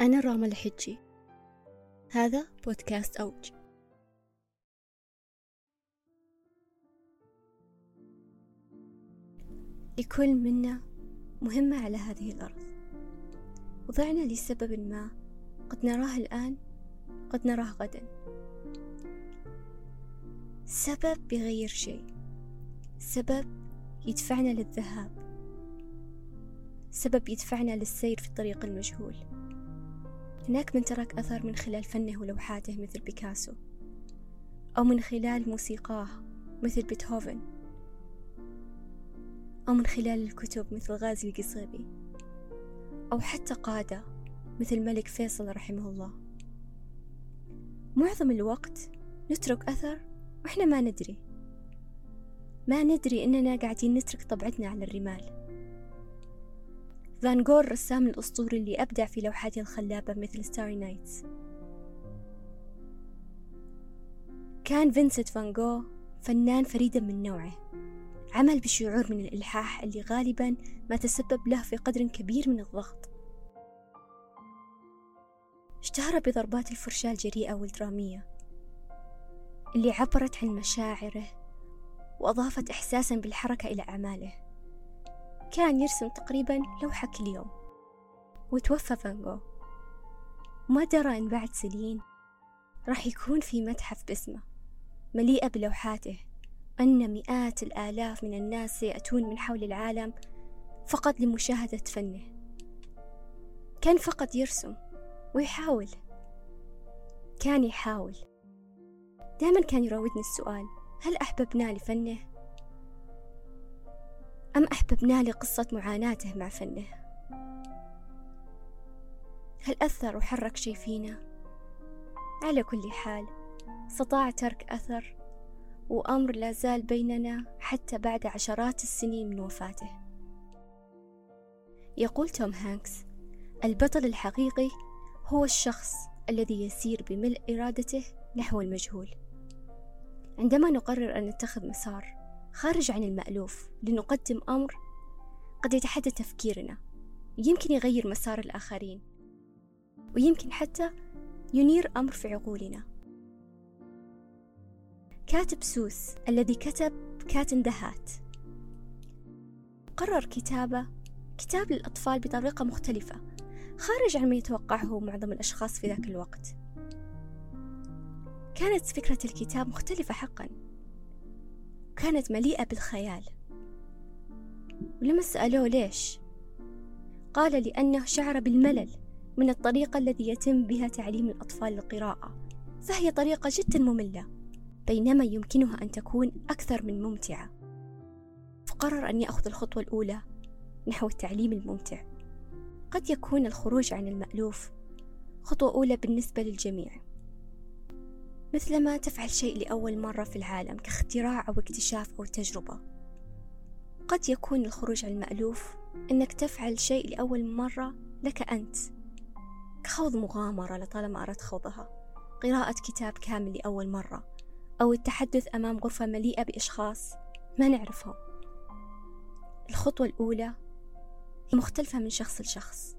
أنا راما الحجي هذا بودكاست أوج. لكل منا مهمة على هذه الأرض. وضعنا لسبب ما قد نراه الآن قد نراه غدا. سبب بغير شيء. سبب يدفعنا للذهاب. سبب يدفعنا للسير في الطريق المجهول. هناك من ترك أثر من خلال فنه ولوحاته مثل بيكاسو أو من خلال موسيقاه مثل بيتهوفن أو من خلال الكتب مثل غازي القصيبي أو حتى قادة مثل الملك فيصل رحمه الله. معظم الوقت نترك أثر وإحنا ما ندري. ما ندري إننا قاعدين نترك طبعتنا على الرمال. فان جو الرسام الأسطوري اللي أبدع في لوحاته الخلابة مثل Starry Nights كان فينسنت فان جو فنان فريدا من نوعه. عمل بشعور من الإلحاح اللي غالبا ما تسبب له في قدر كبير من الضغط. اشتهر بضربات الفرشاة الجريئة والدرامية اللي عبرت عن مشاعره وأضافت إحساسا بالحركة إلى أعماله. كان يرسم تقريبا لوحة كل يوم. وتوفى فان جو ما درى أن بعد سنين راح يكون في متحف باسمه مليئة بلوحاته أن مئات الآلاف من الناس سيأتون من حول العالم فقط لمشاهدة فنه. كان فقط يرسم ويحاول. كان يحاول. دائما كان يراودني السؤال هل أحببنا لفنه؟ أم أحببنا لقصة معاناته مع فنه؟ هل أثر وحرك شي فينا؟ على كل حال استطاع ترك أثر وأمر لا زال بيننا حتى بعد عشرات السنين من وفاته. يقول توم هانكس البطل الحقيقي هو الشخص الذي يسير بملء إرادته نحو المجهول. عندما نقرر أن نتخذ مسار خارج عن المألوف لنقدم أمر قد يتحدى تفكيرنا يمكن يغير مسار الآخرين ويمكن حتى ينير أمر في عقولنا. كاتب Seuss الذي كتب Cat the Hat. قرر كتابة كتاب للأطفال بطريقة مختلفة خارج عن ما يتوقعه معظم الأشخاص في ذاك الوقت. كانت فكرة الكتاب مختلفة حقا. كانت مليئة بالخيال. ولما سألوه ليش؟ قال لأنه شعر بالملل من الطريقة التي يتم بها تعليم الأطفال القراءة فهي طريقة جدا مملة بينما يمكنها أن تكون أكثر من ممتعة. فقرر أن يأخذ الخطوة الأولى نحو التعليم الممتع. قد يكون الخروج عن المألوف خطوة أولى بالنسبة للجميع. مثلما تفعل شيء لأول مرة في العالم كاختراع أو اكتشاف أو تجربة. قد يكون الخروج عن المألوف أنك تفعل شيء لأول مرة لك أنت كخوض مغامرة لطالما أردت خوضها قراءة كتاب كامل لأول مرة أو التحدث أمام غرفة مليئة بأشخاص ما نعرفهم. الخطوة الأولى مختلفة من شخص لشخص.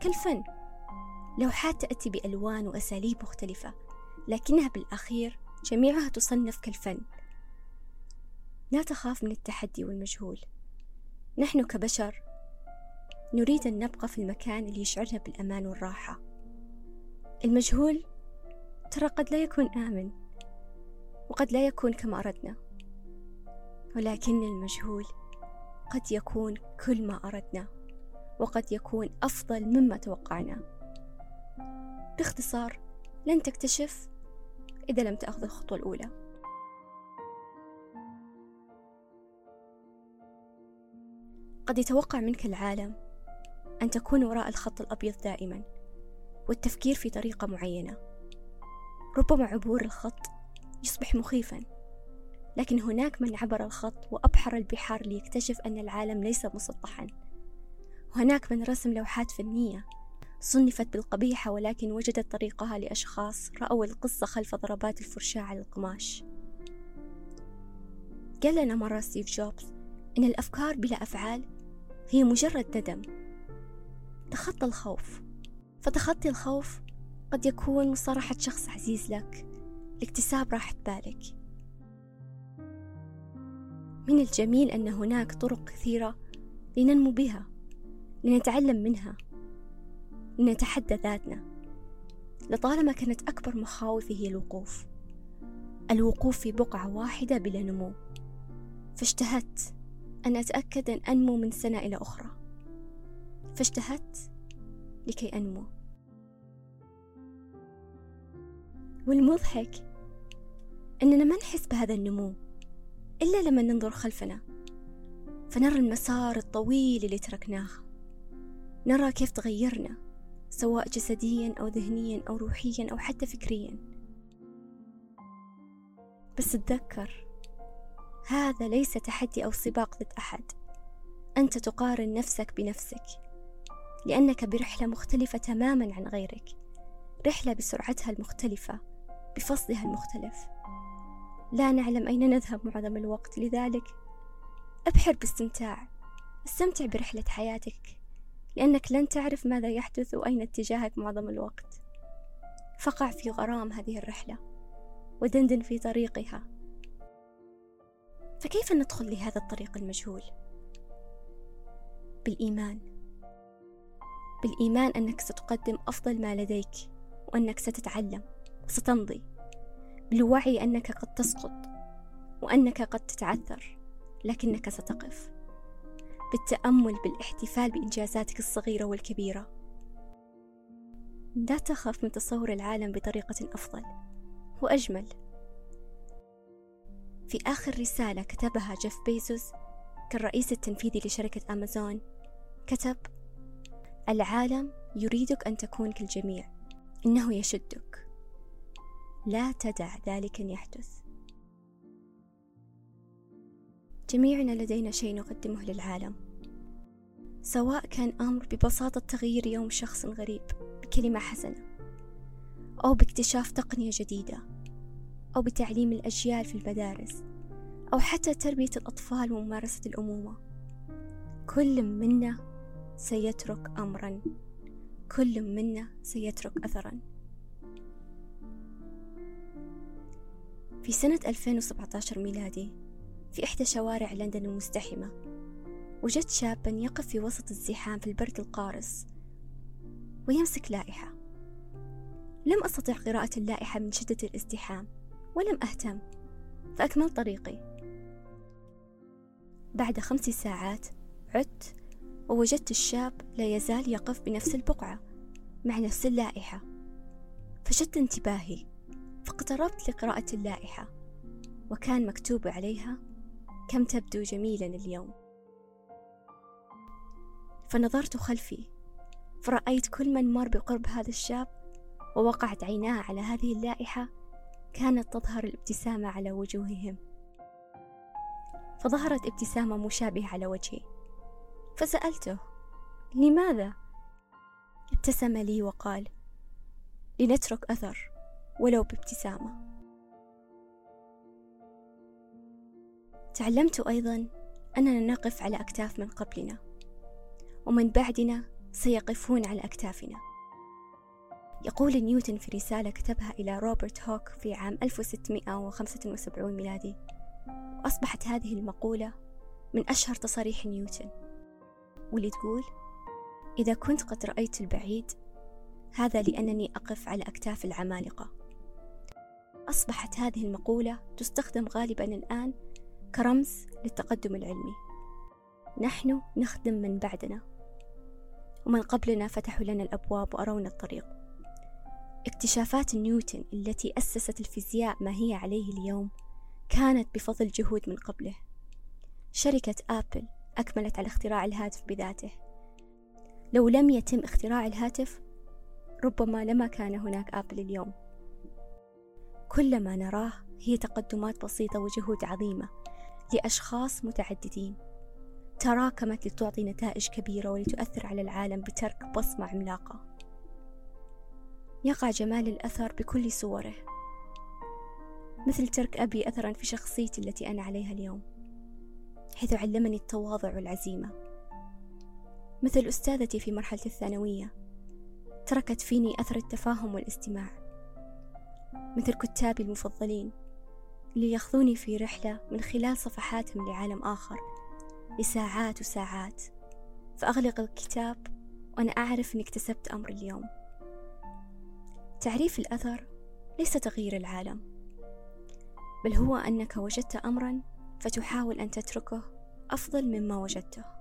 كالفن لوحات تأتي بألوان وأساليب مختلفة لكنها بالأخير جميعها تصنف كالفن. لا تخاف من التحدي والمجهول. نحن كبشر نريد أن نبقى في المكان اللي يشعرنا بالأمان والراحة. المجهول ترى قد لا يكون آمن وقد لا يكون كما أردنا. ولكن المجهول قد يكون كل ما أردنا وقد يكون أفضل مما توقعنا. باختصار لن تكتشف إذا لم تأخذ الخطوة الأولى. قد يتوقع منك العالم أن تكون وراء الخط الأبيض دائما والتفكير في طريقة معينة. ربما عبور الخط يصبح مخيفا لكن هناك من عبر الخط وأبحر البحار ليكتشف أن العالم ليس مسطحا. وهناك من رسم لوحات فنية صنفت بالقبيحة ولكن وجدت طريقها لأشخاص رأوا القصة خلف ضربات الفرشاة على القماش. قال لنا مرة ستيف جوبز إن الأفكار بلا أفعال هي مجرد ندم تخطى الخوف. فتخطي الخوف قد يكون مصارحة شخص عزيز لك لاكتساب راحة بالك. من الجميل أن هناك طرق كثيرة لننمو بها لنتعلم منها. لنتحدى ذاتنا. لطالما كانت أكبر مخاوفي هي الوقوف. الوقوف في بقعة واحدة بلا نمو. فاجتهدت أن أتأكد أن أنمو من سنة إلى أخرى. فاجتهدت لكي أنمو. والمضحك أننا ما نحس بهذا النمو إلا لما ننظر خلفنا. فنرى المسار الطويل اللي تركناه. نرى كيف تغيرنا. سواء جسديا أو ذهنيا أو روحيا أو حتى فكريا. بس تذكر هذا ليس تحدي أو سباق ضد أحد. أنت تقارن نفسك بنفسك لأنك برحلة مختلفة تماما عن غيرك. رحلة بسرعتها المختلفة بفصلها المختلف. لا نعلم أين نذهب معظم الوقت لذلك أبحر باستمتاع. استمتع برحلة حياتك. لأنك لن تعرف ماذا يحدث وأين اتجاهك معظم الوقت. فقع في غرام هذه الرحلة ودندن في طريقها. فكيف ندخل لهذا الطريق المجهول؟ بالإيمان. بالإيمان أنك ستقدم أفضل ما لديك وأنك ستتعلم وستمضي بالوعي أنك قد تسقط وأنك قد تتعثر لكنك ستقف. بالتأمل بالاحتفال بإنجازاتك الصغيرة والكبيرة. لا تخف من تصور العالم بطريقة أفضل. وأجمل في آخر رسالة كتبها جيف بيزوس كالرئيس التنفيذي لشركة أمازون كتب العالم يريدك أن تكون كالجميع. إنه يشدك. لا تدع ذلك أن يحدث. جميعنا لدينا شيء نقدمه للعالم. سواء كان أمر ببساطة تغيير يوم شخص غريب بكلمة حسنة أو باكتشاف تقنية جديدة أو بتعليم الأجيال في المدارس أو حتى تربية الأطفال وممارسة الأمومة. كل منا سيترك أمرا. كل منا سيترك أثرا. في سنة 2017 ميلادي في إحدى شوارع لندن المزدحمة وجدت شابا يقف في وسط الزحام في البرد القارس ويمسك لائحة. لم أستطع قراءة اللائحة من شدة الازدحام ولم أهتم فأكملت طريقي. بعد خمس ساعات عدت ووجدت الشاب لا يزال يقف بنفس البقعة مع نفس اللائحة. فشد انتباهي فاقتربت لقراءة اللائحة وكان مكتوب عليها كم تبدو جميلا اليوم. فنظرت خلفي فرأيت كل من مر بقرب هذا الشاب ووقعت عيناه على هذه اللائحة كانت تظهر الابتسامة على وجوههم. فظهرت ابتسامة مشابهة على وجهي. فسألته لماذا؟ ابتسم لي وقال لنترك أثر ولو بابتسامة. تعلمت أيضا أننا نقف على أكتاف من قبلنا ومن بعدنا سيقفون على أكتافنا. يقول نيوتن في رسالة كتبها إلى روبرت هوك في عام 1675 ميلادي وأصبحت هذه المقولة من أشهر تصاريح نيوتن. واللي تقول إذا كنت قد رأيت البعيد هذا لأنني أقف على أكتاف العمالقة. أصبحت هذه المقولة تستخدم غالبا الآن كرمز للتقدم العلمي. نحن نخدم من بعدنا. ومن قبلنا فتحوا لنا الأبواب وأرونا الطريق. اكتشافات نيوتن التي أسست الفيزياء ما هي عليه اليوم كانت بفضل جهود من قبله. شركة آبل أكملت على اختراع الهاتف بذاته. لو لم يتم اختراع الهاتف ربما لما كان هناك آبل اليوم. كل ما نراه هي تقدمات بسيطة وجهود عظيمة. لأشخاص متعددين. تراكمت لتعطي نتائج كبيرة ولتؤثر على العالم بترك بصمة عملاقة. يقع جمال الأثر بكل صوره. مثل ترك أبي أثرا في شخصيتي التي أنا عليها اليوم حيث علمني التواضع والعزيمة مثل أستاذتي في مرحلة الثانوية تركت فيني أثر التفاهم والاستماع. مثل كتابي المفضلين اللي ياخذوني في رحلة من خلال صفحاتهم لعالم آخر لساعات وساعات. فأغلق الكتاب وأنا أعرف أني اكتسبت أمر اليوم. تعريف الأثر ليس تغيير العالم بل هو أنك وجدت أمرا فتحاول أن تتركه أفضل مما وجدته.